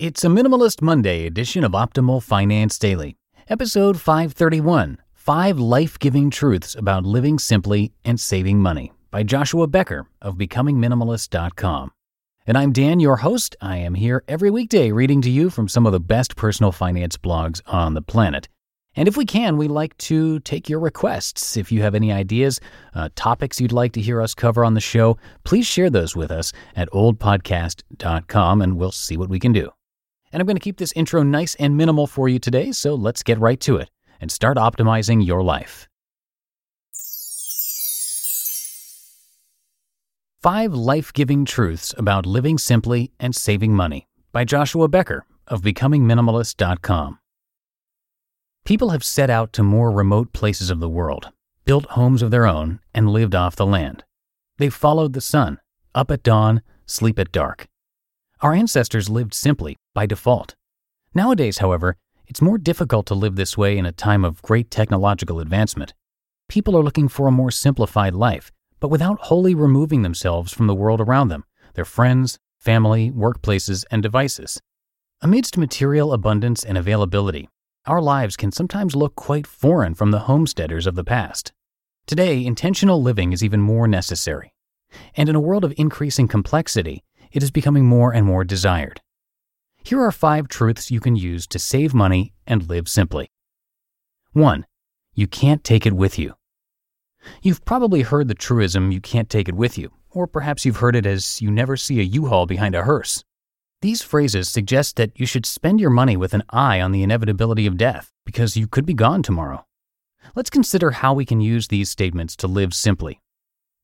It's a Minimalist Monday edition of Optimal Finance Daily, episode 531 Five Life Giving Truths About Living Simply and Saving Money by Joshua Becker of BecomingMinimalist.com. And I'm Dan, your host. I am here every weekday reading to you from some of the best personal finance blogs on the planet. And if we can, we like to take your requests. If you have any ideas, uh, topics you'd like to hear us cover on the show, please share those with us at oldpodcast.com and we'll see what we can do. And I'm going to keep this intro nice and minimal for you today, so let's get right to it and start optimizing your life. Five Life Giving Truths About Living Simply and Saving Money by Joshua Becker of BecomingMinimalist.com. People have set out to more remote places of the world, built homes of their own, and lived off the land. They've followed the sun, up at dawn, sleep at dark. Our ancestors lived simply by default. Nowadays, however, it's more difficult to live this way in a time of great technological advancement. People are looking for a more simplified life, but without wholly removing themselves from the world around them, their friends, family, workplaces, and devices. Amidst material abundance and availability, our lives can sometimes look quite foreign from the homesteaders of the past. Today, intentional living is even more necessary. And in a world of increasing complexity, it is becoming more and more desired. Here are five truths you can use to save money and live simply. 1. You can't take it with you. You've probably heard the truism, you can't take it with you, or perhaps you've heard it as you never see a U-Haul behind a hearse. These phrases suggest that you should spend your money with an eye on the inevitability of death, because you could be gone tomorrow. Let's consider how we can use these statements to live simply.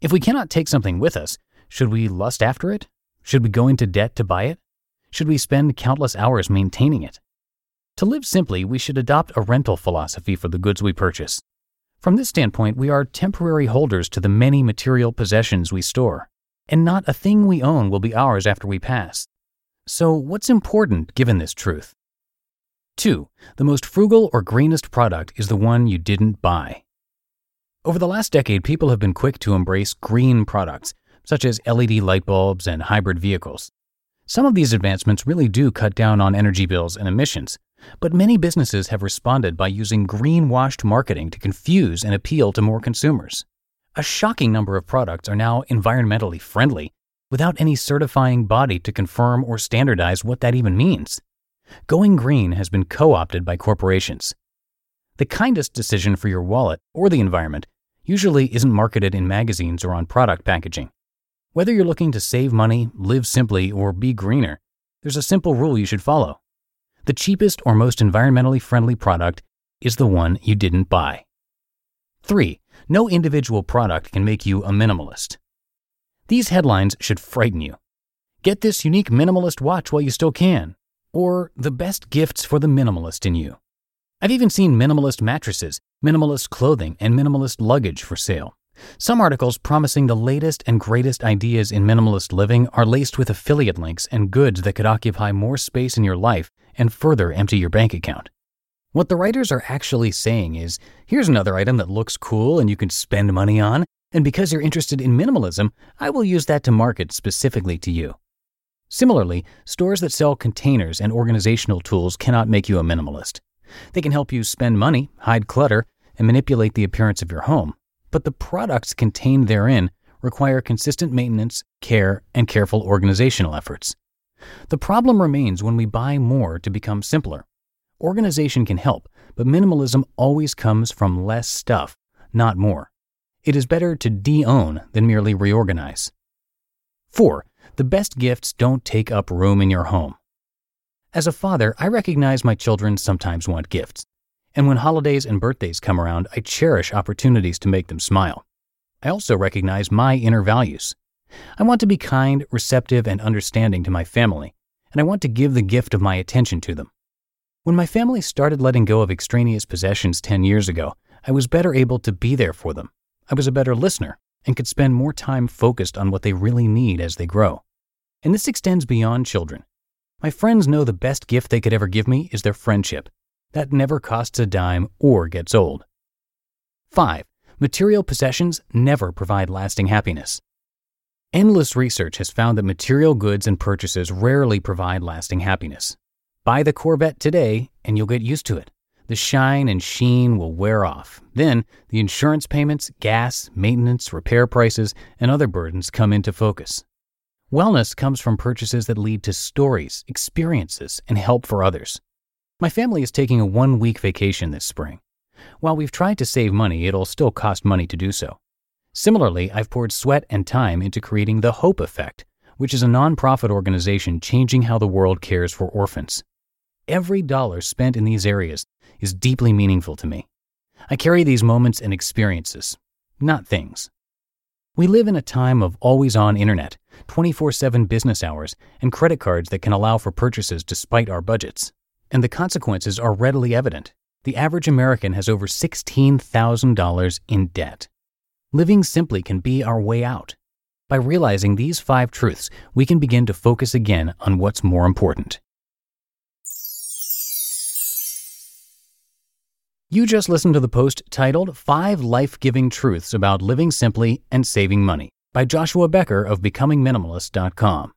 If we cannot take something with us, should we lust after it? Should we go into debt to buy it? Should we spend countless hours maintaining it? To live simply, we should adopt a rental philosophy for the goods we purchase. From this standpoint, we are temporary holders to the many material possessions we store, and not a thing we own will be ours after we pass. So, what's important given this truth? 2. The most frugal or greenest product is the one you didn't buy. Over the last decade, people have been quick to embrace green products, such as LED light bulbs and hybrid vehicles. Some of these advancements really do cut down on energy bills and emissions, but many businesses have responded by using greenwashed marketing to confuse and appeal to more consumers. A shocking number of products are now environmentally friendly without any certifying body to confirm or standardize what that even means. Going green has been co opted by corporations. The kindest decision for your wallet or the environment usually isn't marketed in magazines or on product packaging. Whether you're looking to save money, live simply, or be greener, there's a simple rule you should follow. The cheapest or most environmentally friendly product is the one you didn't buy. 3. No individual product can make you a minimalist. These headlines should frighten you. Get this unique minimalist watch while you still can, or the best gifts for the minimalist in you. I've even seen minimalist mattresses, minimalist clothing, and minimalist luggage for sale. Some articles promising the latest and greatest ideas in minimalist living are laced with affiliate links and goods that could occupy more space in your life and further empty your bank account. What the writers are actually saying is here's another item that looks cool and you can spend money on, and because you're interested in minimalism, I will use that to market specifically to you. Similarly, stores that sell containers and organizational tools cannot make you a minimalist. They can help you spend money, hide clutter, and manipulate the appearance of your home, but the products contained therein require consistent maintenance, care, and careful organizational efforts. The problem remains when we buy more to become simpler. Organization can help, but minimalism always comes from less stuff, not more. It is better to de own than merely reorganize. 4. The best gifts don't take up room in your home. As a father, I recognize my children sometimes want gifts. And when holidays and birthdays come around, I cherish opportunities to make them smile. I also recognize my inner values. I want to be kind, receptive, and understanding to my family, and I want to give the gift of my attention to them. When my family started letting go of extraneous possessions 10 years ago, I was better able to be there for them. I was a better listener and could spend more time focused on what they really need as they grow. And this extends beyond children. My friends know the best gift they could ever give me is their friendship. That never costs a dime or gets old. 5. Material possessions never provide lasting happiness. Endless research has found that material goods and purchases rarely provide lasting happiness. Buy the Corvette today and you'll get used to it. The shine and sheen will wear off. Then, the insurance payments, gas, maintenance, repair prices, and other burdens come into focus. Wellness comes from purchases that lead to stories, experiences, and help for others. My family is taking a one week vacation this spring. While we've tried to save money, it'll still cost money to do so. Similarly, I've poured sweat and time into creating the Hope Effect, which is a nonprofit organization changing how the world cares for orphans. Every dollar spent in these areas is deeply meaningful to me. I carry these moments and experiences, not things. We live in a time of always on internet, 24 7 business hours, and credit cards that can allow for purchases despite our budgets. And the consequences are readily evident. The average American has over $16,000 in debt. Living simply can be our way out. By realizing these five truths, we can begin to focus again on what's more important. You just listened to the post titled Five Life Giving Truths About Living Simply and Saving Money by Joshua Becker of BecomingMinimalist.com.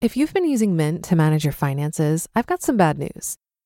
If you've been using Mint to manage your finances, I've got some bad news.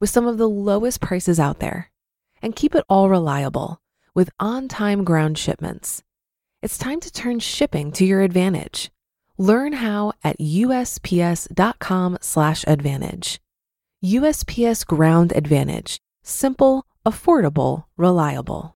with some of the lowest prices out there. And keep it all reliable with on time ground shipments. It's time to turn shipping to your advantage. Learn how at usps.com/advantage. USPS Ground Advantage. Simple, affordable, reliable.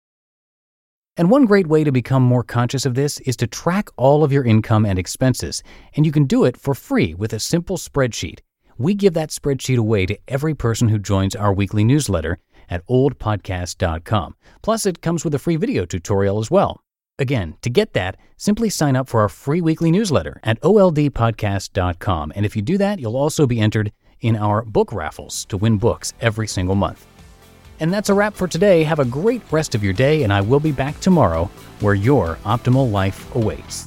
And one great way to become more conscious of this is to track all of your income and expenses. And you can do it for free with a simple spreadsheet. We give that spreadsheet away to every person who joins our weekly newsletter at oldpodcast.com. Plus, it comes with a free video tutorial as well. Again, to get that, simply sign up for our free weekly newsletter at oldpodcast.com. And if you do that, you'll also be entered in our book raffles to win books every single month. And that's a wrap for today. Have a great rest of your day, and I will be back tomorrow where your optimal life awaits.